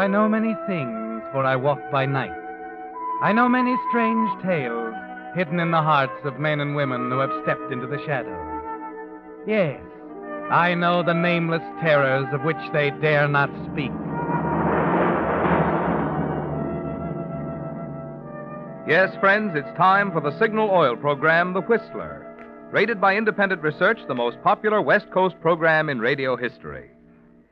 I know many things, for I walk by night. I know many strange tales hidden in the hearts of men and women who have stepped into the shadows. Yes, I know the nameless terrors of which they dare not speak. Yes, friends, it's time for the Signal Oil program, The Whistler. Rated by independent research, the most popular West Coast program in radio history.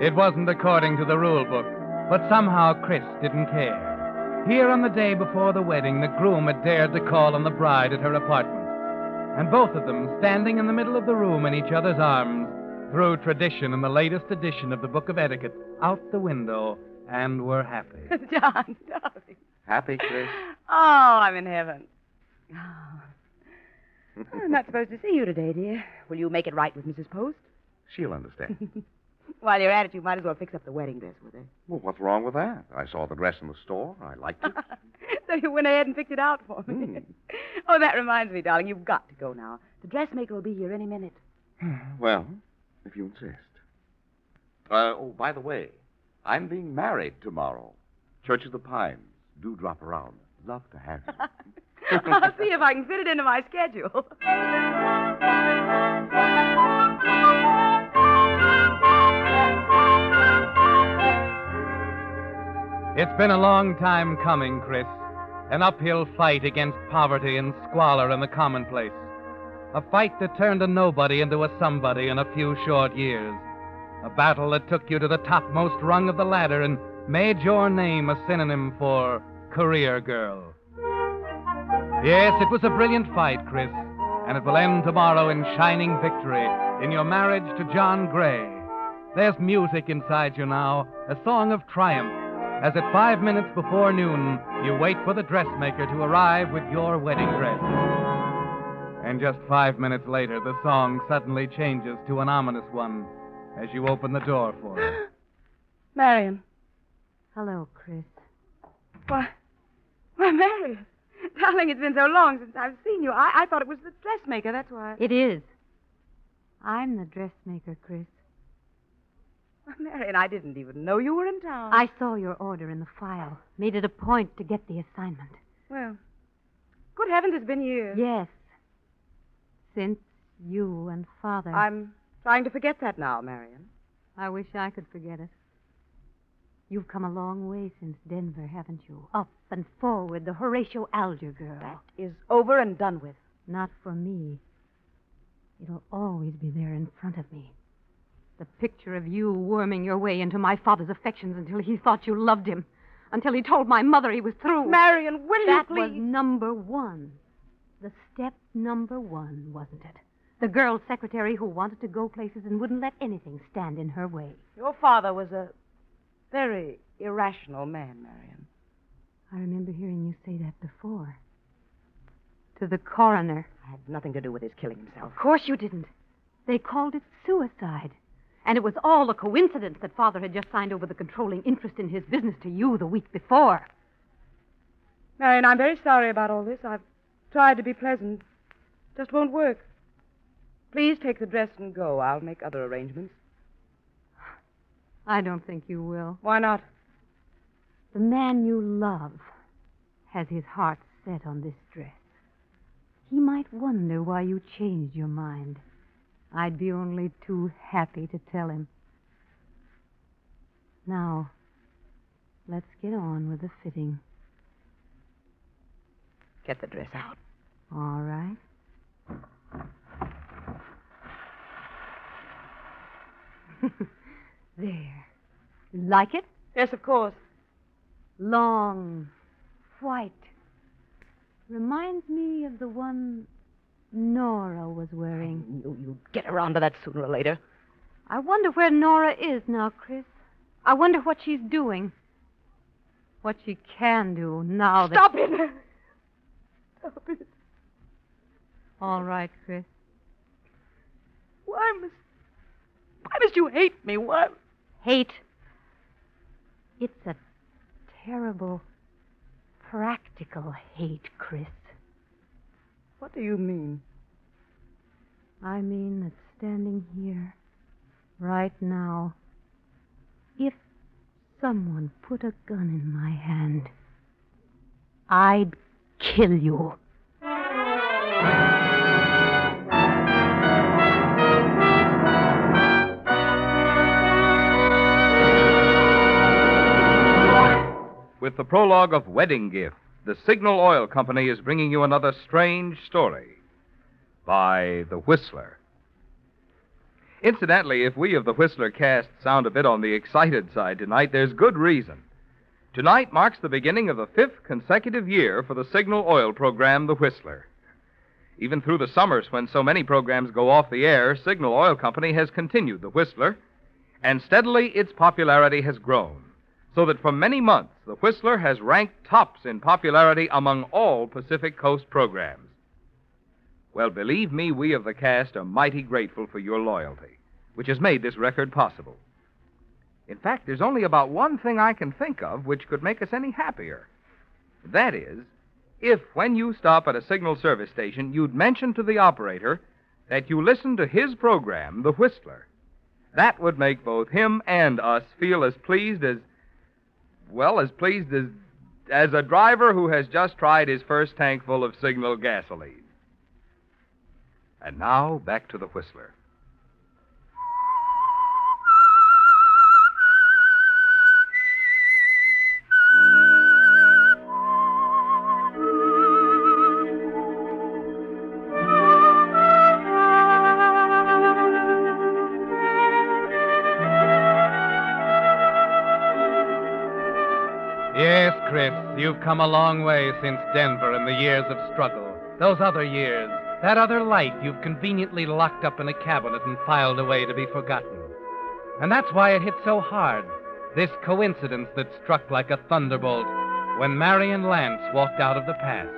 It wasn't according to the rule book, but somehow Chris didn't care. Here on the day before the wedding, the groom had dared to call on the bride at her apartment. And both of them, standing in the middle of the room in each other's arms, threw tradition and the latest edition of the Book of Etiquette out the window and were happy. John, darling. Happy, Chris? Oh, I'm in heaven. Oh. I'm not supposed to see you today, dear. Will you make it right with Mrs. Post? She'll understand. While you're at it, you might as well fix up the wedding dress with her. well, what's wrong with that? I saw the dress in the store. I liked it. so you went ahead and picked it out for me. Hmm. oh, that reminds me, darling, you've got to go now. The dressmaker will be here any minute. well, if you insist. Uh, oh, by the way, I'm being married tomorrow. Church of the Pines. Do drop around. Love to have you. I'll see if I can fit it into my schedule. It's been a long time coming, Chris. An uphill fight against poverty and squalor and the commonplace. A fight that turned a nobody into a somebody in a few short years. A battle that took you to the topmost rung of the ladder and made your name a synonym for career girl. Yes, it was a brilliant fight, Chris, and it will end tomorrow in shining victory in your marriage to John Gray. There's music inside you now, a song of triumph, as at five minutes before noon, you wait for the dressmaker to arrive with your wedding dress. And just five minutes later, the song suddenly changes to an ominous one as you open the door for her. Marion. Hello, Chris. Why, why, Marion. Darling, it's been so long since I've seen you. I, I thought it was the dressmaker, that's why. It is. I'm the dressmaker, Chris. Why, Marion, I didn't even know you were in town. I saw your order in the file. Made it a point to get the assignment. Well, good heavens, it's been years. Yes. Since you and Father. I'm trying to forget that now, Marion. I wish I could forget it. You've come a long way since Denver, haven't you? Up and forward, the Horatio Alger girl. That is over and done with. Not for me. It'll always be there in front of me. The picture of you worming your way into my father's affections until he thought you loved him. Until he told my mother he was through. Marion, will that you was please? number one. The step number one, wasn't it? The girl secretary who wanted to go places and wouldn't let anything stand in her way. Your father was a very irrational man, Marion. I remember hearing you say that before. To the coroner. I had nothing to do with his killing himself. Of course you didn't. They called it suicide. And it was all a coincidence that Father had just signed over the controlling interest in his business to you the week before. Marion, I'm very sorry about all this. I've tried to be pleasant. Just won't work. Please take the dress and go. I'll make other arrangements. I don't think you will. Why not? The man you love has his heart set on this dress. He might wonder why you changed your mind. I'd be only too happy to tell him. Now, let's get on with the fitting. Get the dress out. All right. there. You like it? Yes, of course. Long, white. Reminds me of the one Nora was wearing. Um, you, you get around to that sooner or later. I wonder where Nora is now, Chris. I wonder what she's doing. What she can do now that. Stop it! Stop it. All right, Chris. Why must. Why must you hate me? Why? Hate. It's a terrible, practical hate, Chris. What do you mean? I mean that standing here, right now, if someone put a gun in my hand, I'd kill you. With the prologue of Wedding Gift, the Signal Oil Company is bringing you another strange story by The Whistler. Incidentally, if we of the Whistler cast sound a bit on the excited side tonight, there's good reason. Tonight marks the beginning of the fifth consecutive year for the Signal Oil program, The Whistler. Even through the summers when so many programs go off the air, Signal Oil Company has continued The Whistler, and steadily its popularity has grown so that for many months the Whistler has ranked tops in popularity among all Pacific Coast programs. Well, believe me, we of the cast are mighty grateful for your loyalty, which has made this record possible. In fact, there's only about one thing I can think of which could make us any happier. That is, if when you stop at a signal service station, you'd mention to the operator that you listen to his program, The Whistler. That would make both him and us feel as pleased as well, as pleased as as a driver who has just tried his first tank full of signal gasoline. And now back to the Whistler. You've come a long way since Denver and the years of struggle. Those other years, that other life you've conveniently locked up in a cabinet and filed away to be forgotten. And that's why it hit so hard. This coincidence that struck like a thunderbolt when Marion Lance walked out of the past.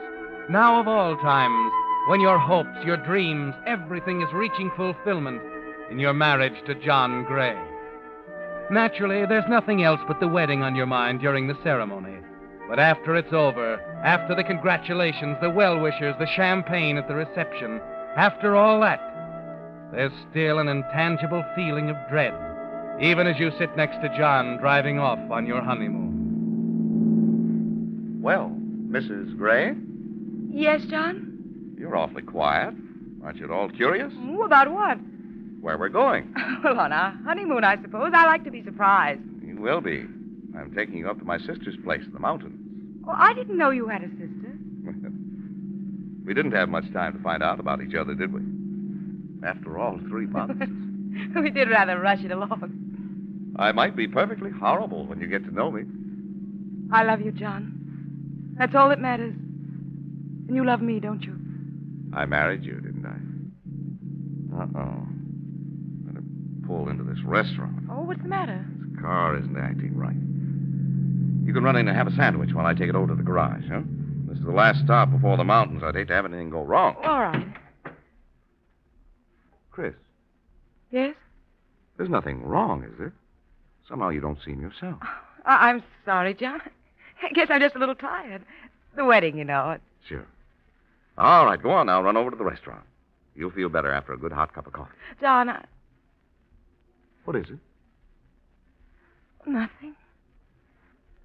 Now, of all times, when your hopes, your dreams, everything is reaching fulfillment in your marriage to John Gray. Naturally, there's nothing else but the wedding on your mind during the ceremony. But after it's over, after the congratulations, the well wishers, the champagne at the reception, after all that, there's still an intangible feeling of dread, even as you sit next to John driving off on your honeymoon. Well, Mrs. Gray, Yes, John? you're awfully quiet. Aren't you at all curious? Ooh, about what? Where we're going? Well, on our honeymoon, I suppose. I like to be surprised. You will be. I'm taking you up to my sister's place in the mountains. Oh, I didn't know you had a sister. we didn't have much time to find out about each other, did we? After all, three months. we did rather rush it along. I might be perfectly horrible when you get to know me. I love you, John. That's all that matters. And you love me, don't you? I married you, didn't I? Uh-oh. Better pull into this restaurant. Oh, what's the matter? This car isn't acting right. You can run in and have a sandwich while I take it over to the garage, huh? This is the last stop before the mountains. I'd hate to have anything go wrong. All right. Chris, Yes? there's nothing wrong, is there? Somehow you don't seem yourself. I- I'm sorry, John. I guess I'm just a little tired. The wedding, you know. Sure. All right, go on now. Run over to the restaurant. You'll feel better after a good hot cup of coffee. John, I... What is it? Nothing.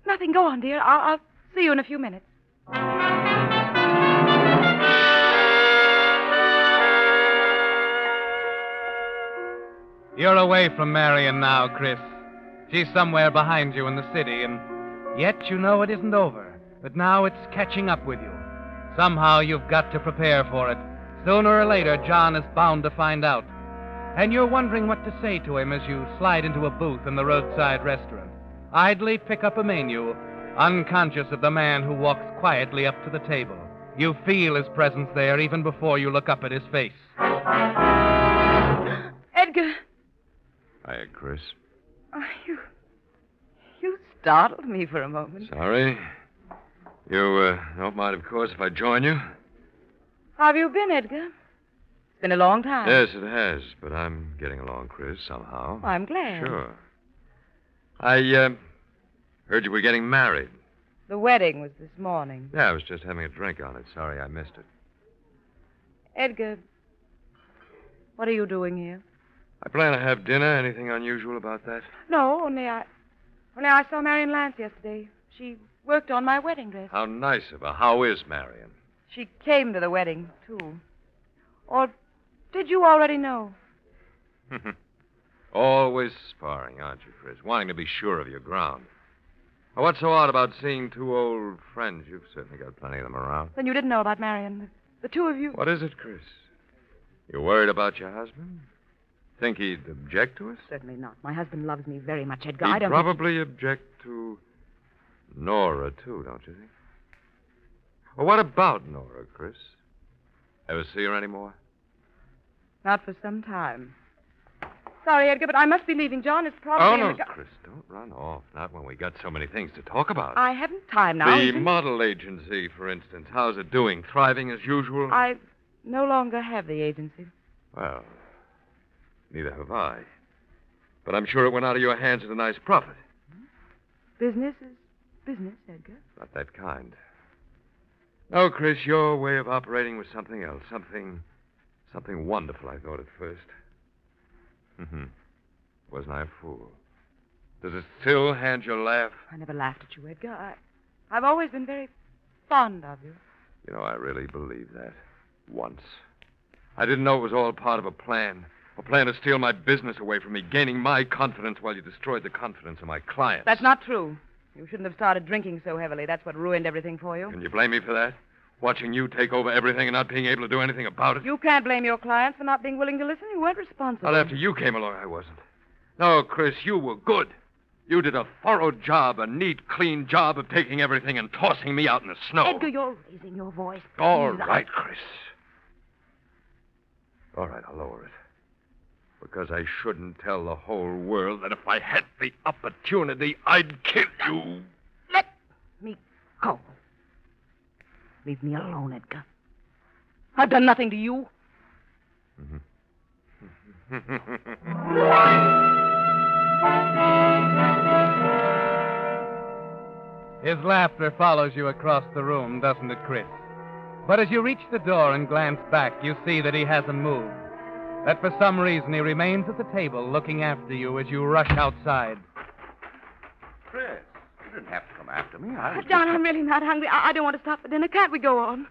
Nothing. Go on, dear. I'll, I'll see you in a few minutes. You're away from Marion now, Chris. She's somewhere behind you in the city, and yet you know it isn't over. But now it's catching up with you. Somehow you've got to prepare for it. Sooner or later, John is bound to find out. And you're wondering what to say to him as you slide into a booth in the roadside restaurant. Idly pick up a menu, unconscious of the man who walks quietly up to the table. You feel his presence there even before you look up at his face. Edgar. Hiya, Chris. Oh, you. You startled me for a moment. Sorry. You uh, don't mind, of course, if I join you? How have you been, Edgar? It's been a long time. Yes, it has, but I'm getting along, Chris, somehow. I'm glad. Sure. I uh, heard you were getting married. The wedding was this morning. Yeah, I was just having a drink on it. Sorry I missed it. Edgar, what are you doing here? I plan to have dinner. Anything unusual about that? No, only I. Only I saw Marion Lance yesterday. She worked on my wedding dress. How nice of her. How is Marion? She came to the wedding, too. Or did you already know? Always sparring, aren't you, Chris? Wanting to be sure of your ground. Well, what's so odd about seeing two old friends? You've certainly got plenty of them around. Then you didn't know about Marion. The, the two of you. What is it, Chris? You worried about your husband? Think he'd object to us? Certainly not. My husband loves me very much, Edgar. He'd I don't. probably object to Nora, too, don't you think? Well, what about Nora, Chris? Ever see her anymore? Not for some time. Sorry, Edgar, but I must be leaving. John is probably. Oh, in no, Chris, don't run off. Not when we got so many things to talk about. I haven't time now. the model agency, for instance. How's it doing? Thriving as usual? I no longer have the agency. Well, neither have I. But I'm sure it went out of your hands at a nice profit. Business is business, Edgar. Not that kind. No, Chris, your way of operating was something else. Something. something wonderful, I thought at first. Mm-hmm. Wasn't I a fool? Does it still hand your laugh? I never laughed at you, Edgar. I, I've always been very fond of you. You know, I really believe that. Once. I didn't know it was all part of a plan. A plan to steal my business away from me, gaining my confidence while you destroyed the confidence of my clients. That's not true. You shouldn't have started drinking so heavily. That's what ruined everything for you. Can you blame me for that? Watching you take over everything and not being able to do anything about it? You can't blame your clients for not being willing to listen. You weren't responsible. Well, after you came along, I wasn't. No, Chris, you were good. You did a thorough job, a neat, clean job of taking everything and tossing me out in the snow. Edgar, you're raising your voice. All I- Chris. All right, I'll lower it. Because I shouldn't tell the whole world that if I had the opportunity, I'd kill you. Let me go. Leave me alone, Edgar. I've done nothing to you. His laughter follows you across the room, doesn't it, Chris? But as you reach the door and glance back, you see that he hasn't moved. That for some reason he remains at the table looking after you as you rush outside. Chris, you didn't have to come after me. I was John, just... I'm really not hungry. I, I don't want to stop for dinner. Can't we go on?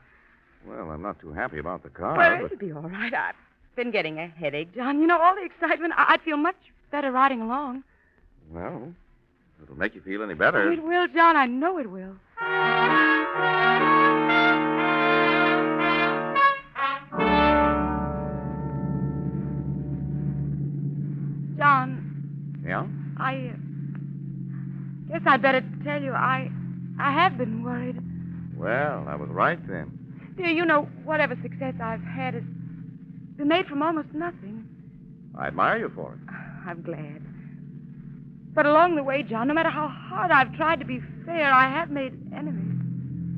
Well, I'm not too happy about the car, well, but... it'll be all right. I've been getting a headache, John. You know, all the excitement. I- I'd feel much better riding along. Well, it'll make you feel any better. Oh, it will, John. I know it will. John, Yeah? I uh, guess I'd better tell you I I have been worried. Well, I was right then. Dear, you know, whatever success I've had has been made from almost nothing. I admire you for it. I'm glad. But along the way, John, no matter how hard I've tried to be fair, I have made enemies.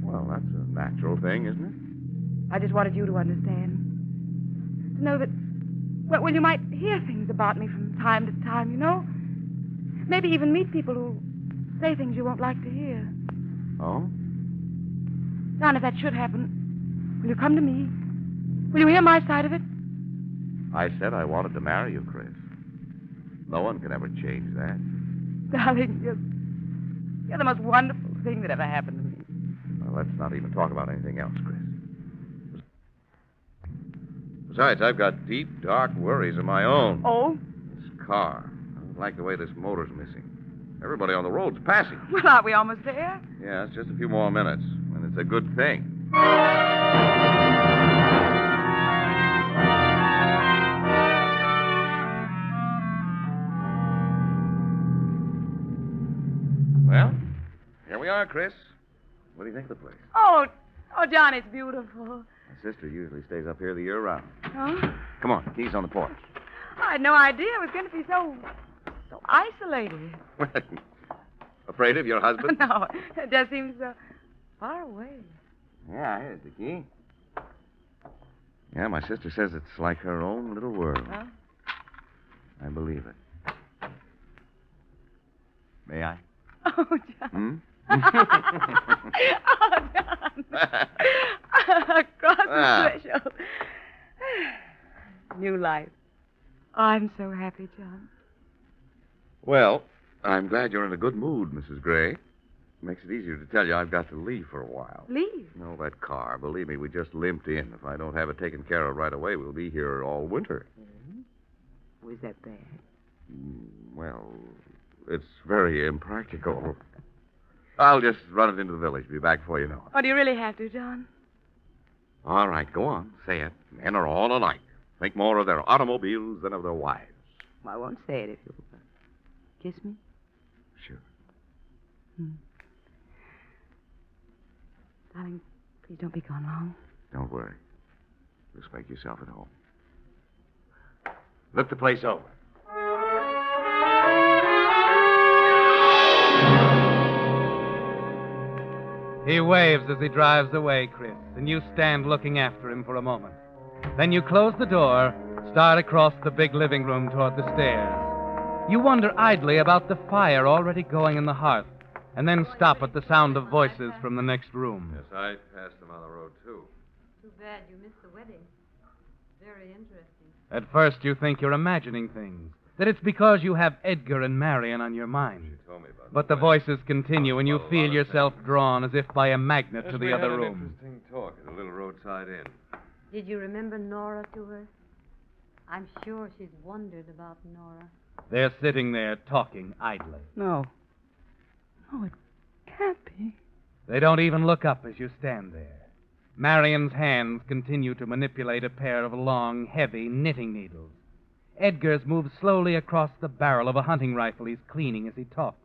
Well, that's a natural thing, isn't it? I just wanted you to understand. To know that, well, well, you might hear things about me from time to time, you know? Maybe even meet people who say things you won't like to hear. Oh? John, if that should happen, will you come to me? Will you hear my side of it? I said I wanted to marry you, Chris. No one can ever change that. Darling, you're, you're the most wonderful thing that ever happened to me. Well, let's not even talk about anything else, Chris. Besides, I've got deep, dark worries of my own. Oh? This car. I don't like the way this motor's missing. Everybody on the road's passing. Well, aren't we almost there? Yeah, it's just a few more minutes, and it's a good thing. Well, here we are, Chris. What do you think of the place? Oh, oh, John, it's beautiful. My sister usually stays up here the year round. Huh? Come on, keys on the porch. I had no idea it was going to be so, so isolated. Well afraid of your husband? no, it just seems so far away. Yeah, here's the key. Yeah, my sister says it's like her own little world. Huh? I believe it. May I? Oh, John. Hmm? oh, John. Across Ah. the threshold. New life. I'm so happy, John. Well, I'm glad you're in a good mood, Mrs. Gray. Makes it easier to tell you I've got to leave for a while. Leave. No, that car. Believe me, we just limped in. If I don't have it taken care of right away, we'll be here all winter. Was that bad? Mm, Well, it's very impractical. I'll just run it into the village. Be back before you know it. Oh, do you really have to, John? All right, go on. Say it. Men are all alike. Think more of their automobiles than of their wives. Well, I won't say it if you'll uh, kiss me. Sure. Hmm. Darling, please don't be gone long. Don't worry. Just make yourself at home. Look the place over. He waves as he drives away, Chris, and you stand looking after him for a moment. Then you close the door, start across the big living room toward the stairs. You wonder idly about the fire already going in the hearth, and then stop at the sound of voices from the next room. Yes, I passed them on the road, too. Too bad you missed the wedding. Very interesting. At first, you think you're imagining things, that it's because you have Edgar and Marion on your mind. She told me about But the that. voices continue, and you feel lot of yourself drawn as if by a magnet Yes, to we the had other an room. Interesting talk at a little roadside inn. Did you remember Nora to her? I'm sure she's wondered about Nora. They're sitting there talking idly. No. No, it can't be. They don't even look up as you stand there. Marion's hands continue to manipulate a pair of long, heavy knitting needles. Edgar's moves slowly across the barrel of a hunting rifle he's cleaning as he talks.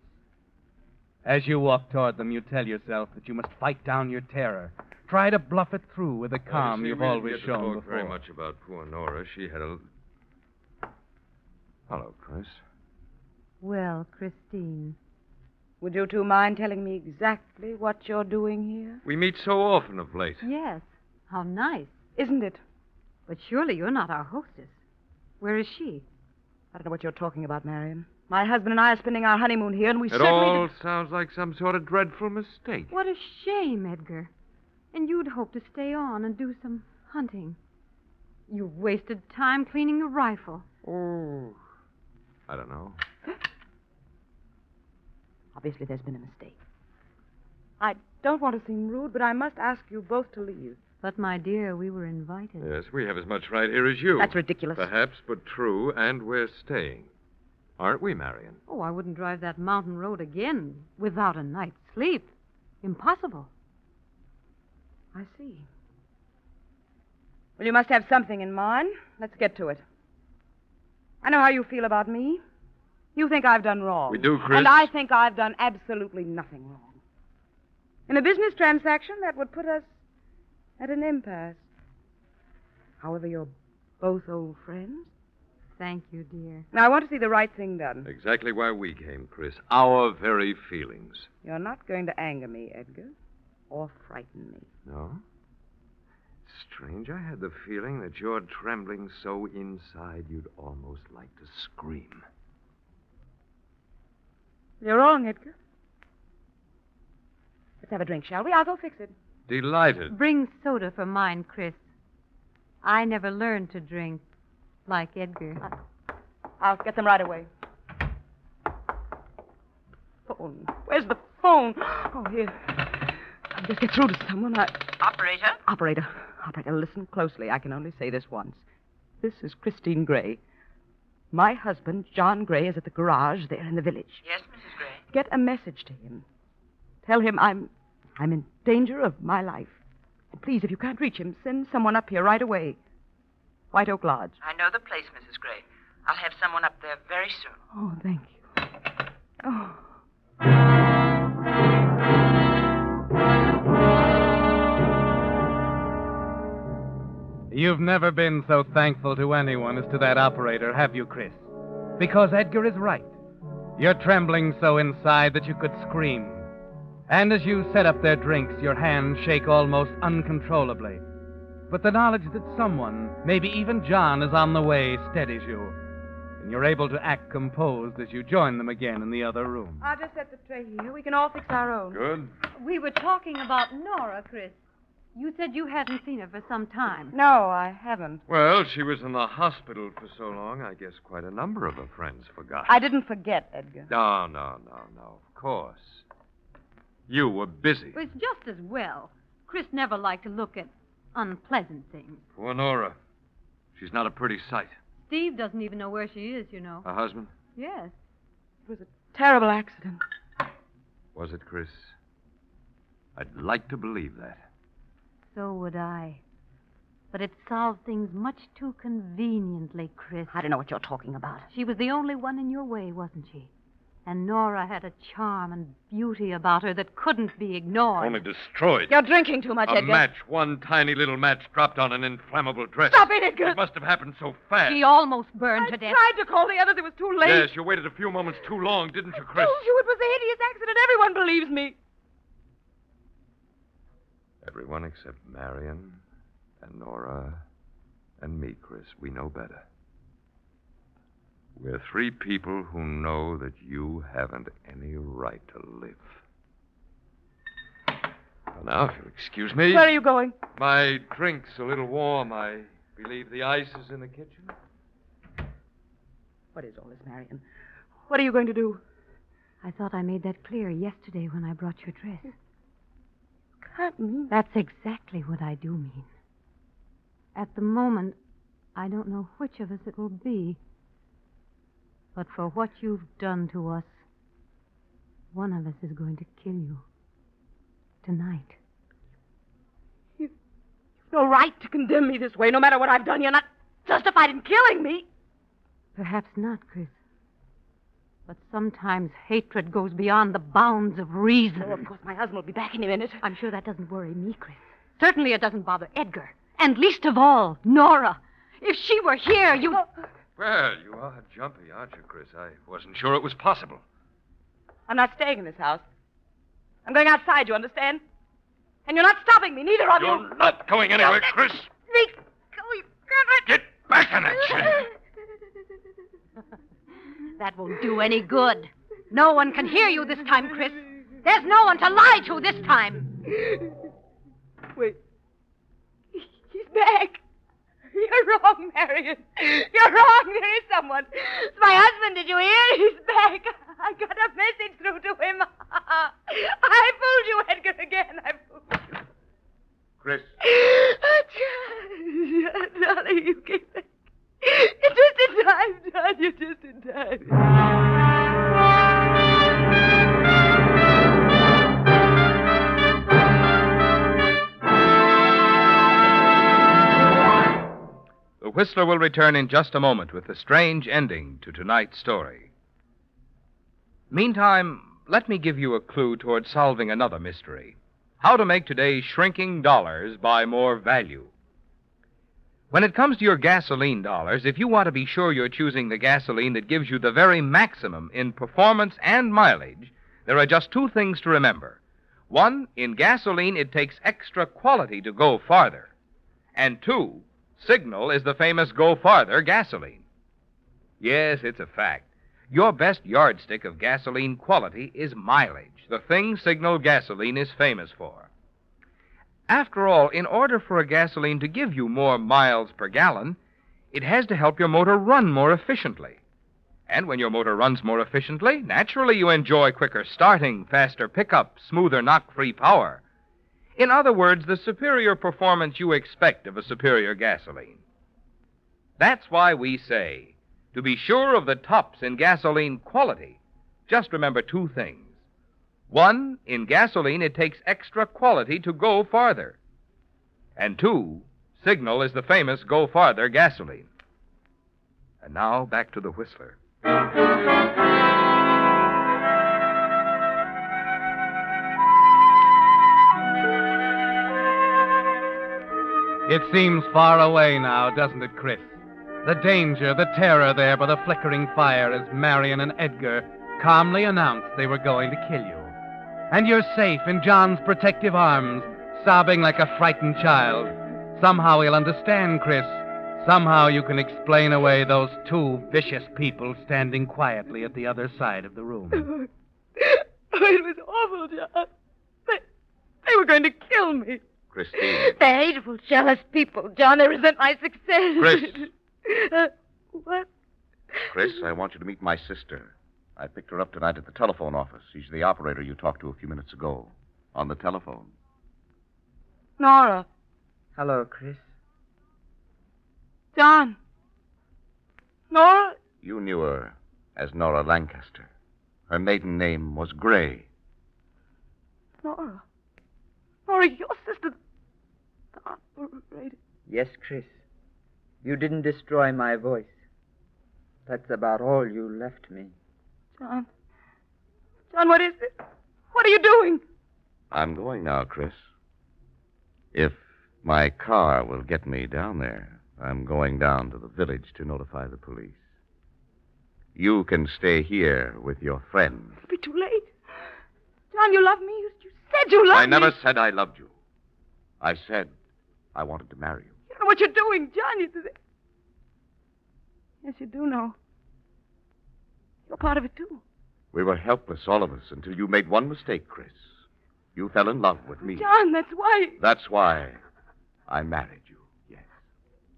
As you walk toward them, you tell yourself that you must fight down your terror. Try to bluff it through with the calm Well, you see, you've we didn't always get to shown talk before. very much about poor Nora. She had a. Hello, Chris. Well, Christine. Would you two mind telling me exactly what you're doing here? We meet so often of late. Yes. How nice. Isn't it? But surely you're not our hostess. Where is she? I don't know what you're talking about, Marion. My husband and I are spending our honeymoon here, and we It certainly. all did- sounds like some sort of dreadful mistake. What a shame, Edgar. And you'd hoped to stay on and do some hunting. You've wasted time cleaning the rifle. Oh. I don't know. Obviously, there's been a mistake. I don't want to seem rude, but I must ask you both to leave. But, my dear, we were invited. Yes, we have as much right here as you. That's ridiculous. Perhaps, but true, and we're staying. Aren't we, Marion? Oh, I wouldn't drive that mountain road again without a night's sleep. Impossible. I see. Well, you must have something in mind. Let's get to it. I know how you feel about me. You think I've done wrong. We do, Chris. And I think I've done absolutely nothing wrong. In a business transaction, that would put us at an impasse. However, you're both old friends. Thank you, dear. Now, I want to see the right thing done. Exactly why we came, Chris. Our very feelings. You're not going to anger me, Edgar, or frighten me. No? Strange. I had the feeling that you're trembling so inside you'd almost like to scream. You're wrong, Edgar. Let's have a drink, shall we? I'll go fix it. Delighted. Bring soda for mine, Chris. I never learned to drink like Edgar. I'll get them right away. phone? Where's the phone? Oh, here. I'll just get through to someone. I... Operator? Operator, operator, listen closely. I can only say this once. This is Christine Gray. My husband, John Gray, is at the garage there in the village. Yes, Mrs. Gray. Get a message to him. Tell him I'm I'm in danger of my life. And please, if you can't reach him, send someone up here right away. White Oak Lodge. I know the place, Mrs. Gray. I'll have someone up there very soon. Oh, thank you. Oh. You've never been so thankful to anyone as to that operator, have you, Chris? Because Edgar is right. You're trembling so inside that you could scream. And as you set up their drinks, your hands shake almost uncontrollably. But the knowledge that someone, maybe even John, is on the way steadies you. And you're able to act composed as you join them again in the other room. I'll just set the tray here. We can all fix our own. Good. We were talking about Nora, Chris. You said you hadn't seen her for some time. No, I haven't. Well, she was in the hospital for so long, I guess quite a number of her friends forgot. I didn't forget, Edgar. No, no, no, no. Of course. You were busy. It was just as well. Chris never liked to look at unpleasant things. Poor Nora. She's not a pretty sight. Steve doesn't even know where she is, you know. Her husband? Yes. It was a terrible accident. Was it, Chris? I'd like to believe that. So would I. But it solved things much too conveniently, Chris. I don't know what you're talking about. She was the only one in your way, wasn't she? And Nora had a charm and beauty about her that couldn't be ignored. Only destroyed. You're drinking too much, a Edgar. match, one tiny little match dropped on an inflammable dress. Stop it, Edgar. It must have happened so fast. She almost burned I to death. I tried to call the others. It was too late. Yes, you waited a few moments too long, didn't you, Chris? I Chris? told you it was a hideous accident. Everyone believes me. Everyone except Marion and Nora and me, Chris. We know better. We're three people who know that you haven't any right to live. Well, now, if you'll excuse me. Where are you going? My drink's a little warm. I believe the ice is in the kitchen. What is all this, Marion? What are you going to do? I thought I made that clear yesterday when I brought your dress. Can't mean That's exactly what I do mean. At the moment, I don't know which of us it will be. But for what you've done to us, one of us is going to kill you. Tonight. You, you've no right to condemn me this way. No matter what I've done, you're not justified in killing me. Perhaps not, Chris. But sometimes hatred goes beyond the bounds of reason. Oh, of course, my husband will be back any minute. I'm sure that doesn't worry me, Chris. Certainly it doesn't bother Edgar. And least of all, Nora. If she were here, you. Oh. Well, you are jumpy, aren't you, Chris? I wasn't sure it was possible. I'm not staying in this house. I'm going outside, you understand? And you're not stopping me, neither of you. You're not going anywhere, Chris. Me. Oh, you can't. Get back in that chair. That won't do any good. No one can hear you this time, Chris. There's no one to lie to this time. Wait. He's back. You're wrong, Marion. You're wrong. There is someone. It's my husband. Did you hear? He's back. I got a message through to him. I fooled you, Edgar, again. I fooled you. Chris. Darling, you came back. Just in time, John. You're just in time. The Whistler will return in just a moment with the strange ending to tonight's story. Meantime, let me give you a clue toward solving another mystery how to make today's shrinking dollars buy more value. When it comes to your gasoline dollars, if you want to be sure you're choosing the gasoline that gives you the very maximum in performance and mileage, there are just two things to remember. One, in gasoline, it takes extra quality to go farther. And two, Signal is the famous Go Farther gasoline. Yes, it's a fact. Your best yardstick of gasoline quality is mileage, the thing Signal gasoline is famous for. After all, in order for a gasoline to give you more miles per gallon, it has to help your motor run more efficiently. And when your motor runs more efficiently, naturally you enjoy quicker starting, faster pickup, smoother knock free power. In other words, the superior performance you expect of a superior gasoline. That's why we say to be sure of the tops in gasoline quality, just remember two things. One, in gasoline, it takes extra quality to go farther. And two, Signal is the famous Go Farther gasoline. And now back to the Whistler. It seems far away now, doesn't it, Chris? The danger, the terror there by the flickering fire as Marion and Edgar calmly announced they were going to kill you. And you're safe in John's protective arms, sobbing like a frightened child. Somehow he'll understand, Chris. Somehow you can explain away those two vicious people standing quietly at the other side of the room. Oh, it was awful, John. They, they were going to kill me. Christine. They're hateful, jealous people, John. They resent my success. Chris. Uh, what? Chris, I want you to meet my sister. I picked her up tonight at the telephone office. She's the operator you talked to a few minutes ago. On the telephone. Nora. Hello, Chris. John. Nora? You knew her as Nora Lancaster. Her maiden name was Gray. Nora. Nora, your sister. The operator. Yes, Chris. You didn't destroy my voice. That's about all you left me. John. John, what is it? What are you doing? I'm going now, Chris. If my car will get me down there, I'm going down to the village to notify the police. You can stay here with your friend. It'll be too late. John, you love me. You, you said you loved me. I never said I loved you. I said I wanted to marry you. You know what you're doing, John. You Yes, you do know. You're part of it, too. We were helpless, all of us, until you made one mistake, Chris. You fell in love with me. John, that's why. That's why I married you. Yes.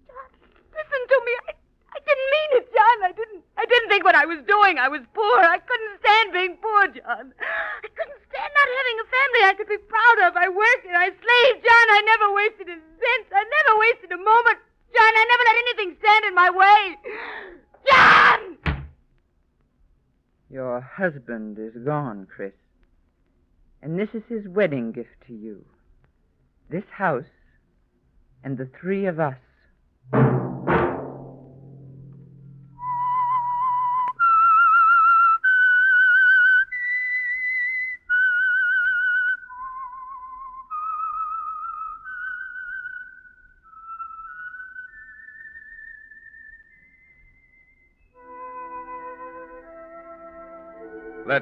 John, listen to me. I, I didn't mean it, John. I didn't. I didn't think what I was doing. I was poor. I couldn't stand being poor, John. I couldn't stand not having a family I could be proud of. I worked and I slaved, John. I never wasted a cent. I never wasted a moment, John. I never let anything stand in my way. John! Your husband is gone, Chris. And this is his wedding gift to you. This house and the three of us.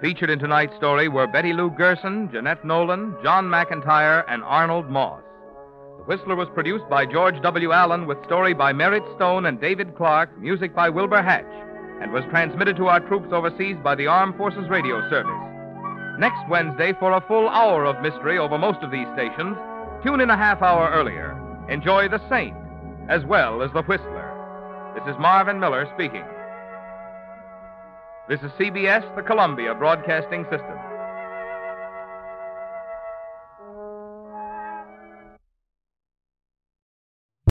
Featured in tonight's story were Betty Lou Gerson, Jeanette Nolan, John McIntire, and Arnold Moss. The Whistler was produced by George W. Allen with story by Merritt Stone and David Clark, music by Wilbur Hatch, and was transmitted to our troops overseas by the Armed Forces Radio Service. Next Wednesday, for a full hour of mystery over most of these stations, tune in a half hour earlier. Enjoy The Saint as well as The Whistler. This is Marvin Miller speaking. This is CBS, the Columbia Broadcasting System.